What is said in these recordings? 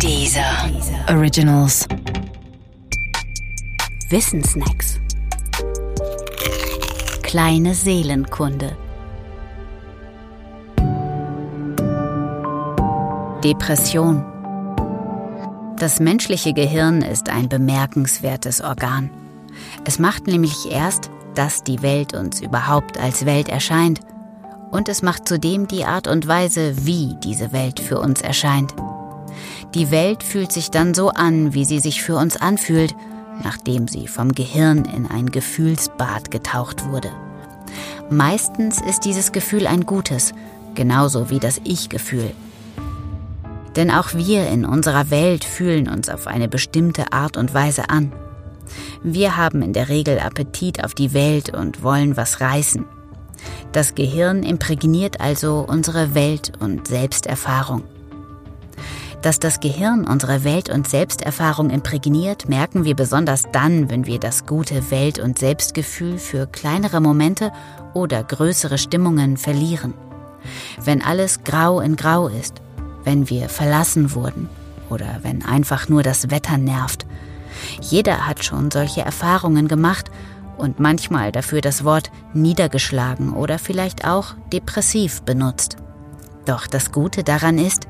Dieser Originals. Wissensnacks. Kleine Seelenkunde. Depression. Das menschliche Gehirn ist ein bemerkenswertes Organ. Es macht nämlich erst, dass die Welt uns überhaupt als Welt erscheint. Und es macht zudem die Art und Weise, wie diese Welt für uns erscheint. Die Welt fühlt sich dann so an, wie sie sich für uns anfühlt, nachdem sie vom Gehirn in ein Gefühlsbad getaucht wurde. Meistens ist dieses Gefühl ein gutes, genauso wie das Ich-Gefühl. Denn auch wir in unserer Welt fühlen uns auf eine bestimmte Art und Weise an. Wir haben in der Regel Appetit auf die Welt und wollen was reißen. Das Gehirn imprägniert also unsere Welt- und Selbsterfahrung. Dass das Gehirn unsere Welt- und Selbsterfahrung imprägniert, merken wir besonders dann, wenn wir das gute Welt- und Selbstgefühl für kleinere Momente oder größere Stimmungen verlieren. Wenn alles grau in grau ist, wenn wir verlassen wurden oder wenn einfach nur das Wetter nervt. Jeder hat schon solche Erfahrungen gemacht und manchmal dafür das Wort niedergeschlagen oder vielleicht auch depressiv benutzt. Doch das Gute daran ist,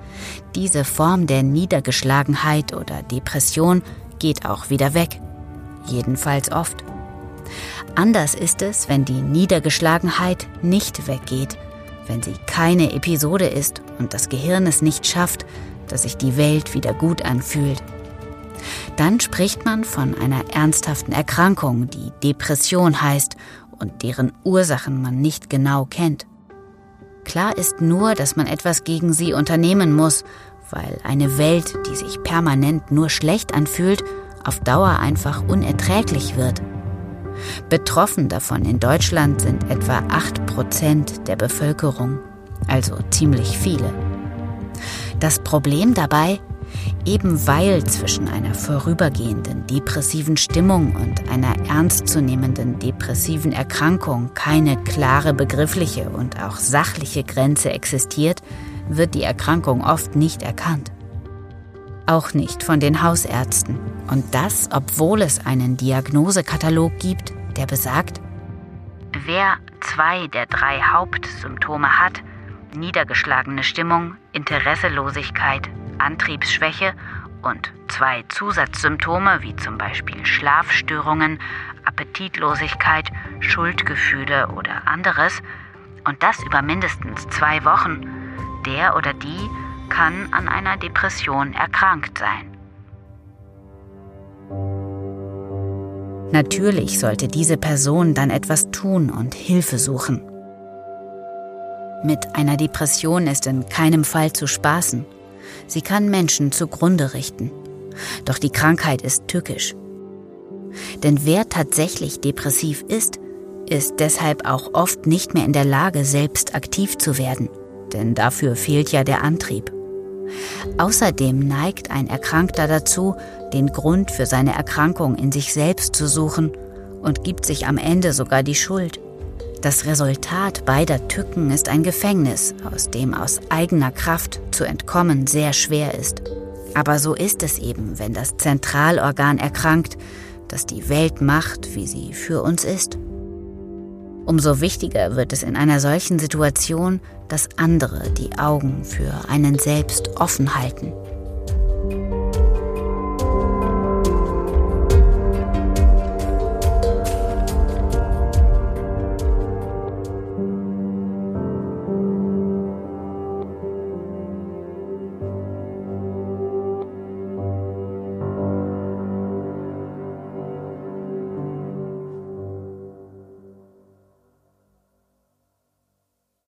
diese Form der Niedergeschlagenheit oder Depression geht auch wieder weg. Jedenfalls oft. Anders ist es, wenn die Niedergeschlagenheit nicht weggeht, wenn sie keine Episode ist und das Gehirn es nicht schafft, dass sich die Welt wieder gut anfühlt. Dann spricht man von einer ernsthaften Erkrankung, die Depression heißt und deren Ursachen man nicht genau kennt. Klar ist nur, dass man etwas gegen sie unternehmen muss, weil eine Welt, die sich permanent nur schlecht anfühlt, auf Dauer einfach unerträglich wird. Betroffen davon in Deutschland sind etwa 8% der Bevölkerung, also ziemlich viele. Das Problem dabei, Eben weil zwischen einer vorübergehenden depressiven Stimmung und einer ernstzunehmenden depressiven Erkrankung keine klare begriffliche und auch sachliche Grenze existiert, wird die Erkrankung oft nicht erkannt. Auch nicht von den Hausärzten. Und das, obwohl es einen Diagnosekatalog gibt, der besagt, wer zwei der drei Hauptsymptome hat, niedergeschlagene Stimmung, Interesselosigkeit, Antriebsschwäche und zwei Zusatzsymptome wie zum Beispiel Schlafstörungen, Appetitlosigkeit, Schuldgefühle oder anderes, und das über mindestens zwei Wochen, der oder die kann an einer Depression erkrankt sein. Natürlich sollte diese Person dann etwas tun und Hilfe suchen. Mit einer Depression ist in keinem Fall zu spaßen. Sie kann Menschen zugrunde richten. Doch die Krankheit ist tückisch. Denn wer tatsächlich depressiv ist, ist deshalb auch oft nicht mehr in der Lage, selbst aktiv zu werden. Denn dafür fehlt ja der Antrieb. Außerdem neigt ein Erkrankter dazu, den Grund für seine Erkrankung in sich selbst zu suchen und gibt sich am Ende sogar die Schuld. Das Resultat beider Tücken ist ein Gefängnis, aus dem aus eigener Kraft zu entkommen sehr schwer ist. Aber so ist es eben, wenn das Zentralorgan erkrankt, das die Welt macht, wie sie für uns ist. Umso wichtiger wird es in einer solchen Situation, dass andere die Augen für einen selbst offen halten.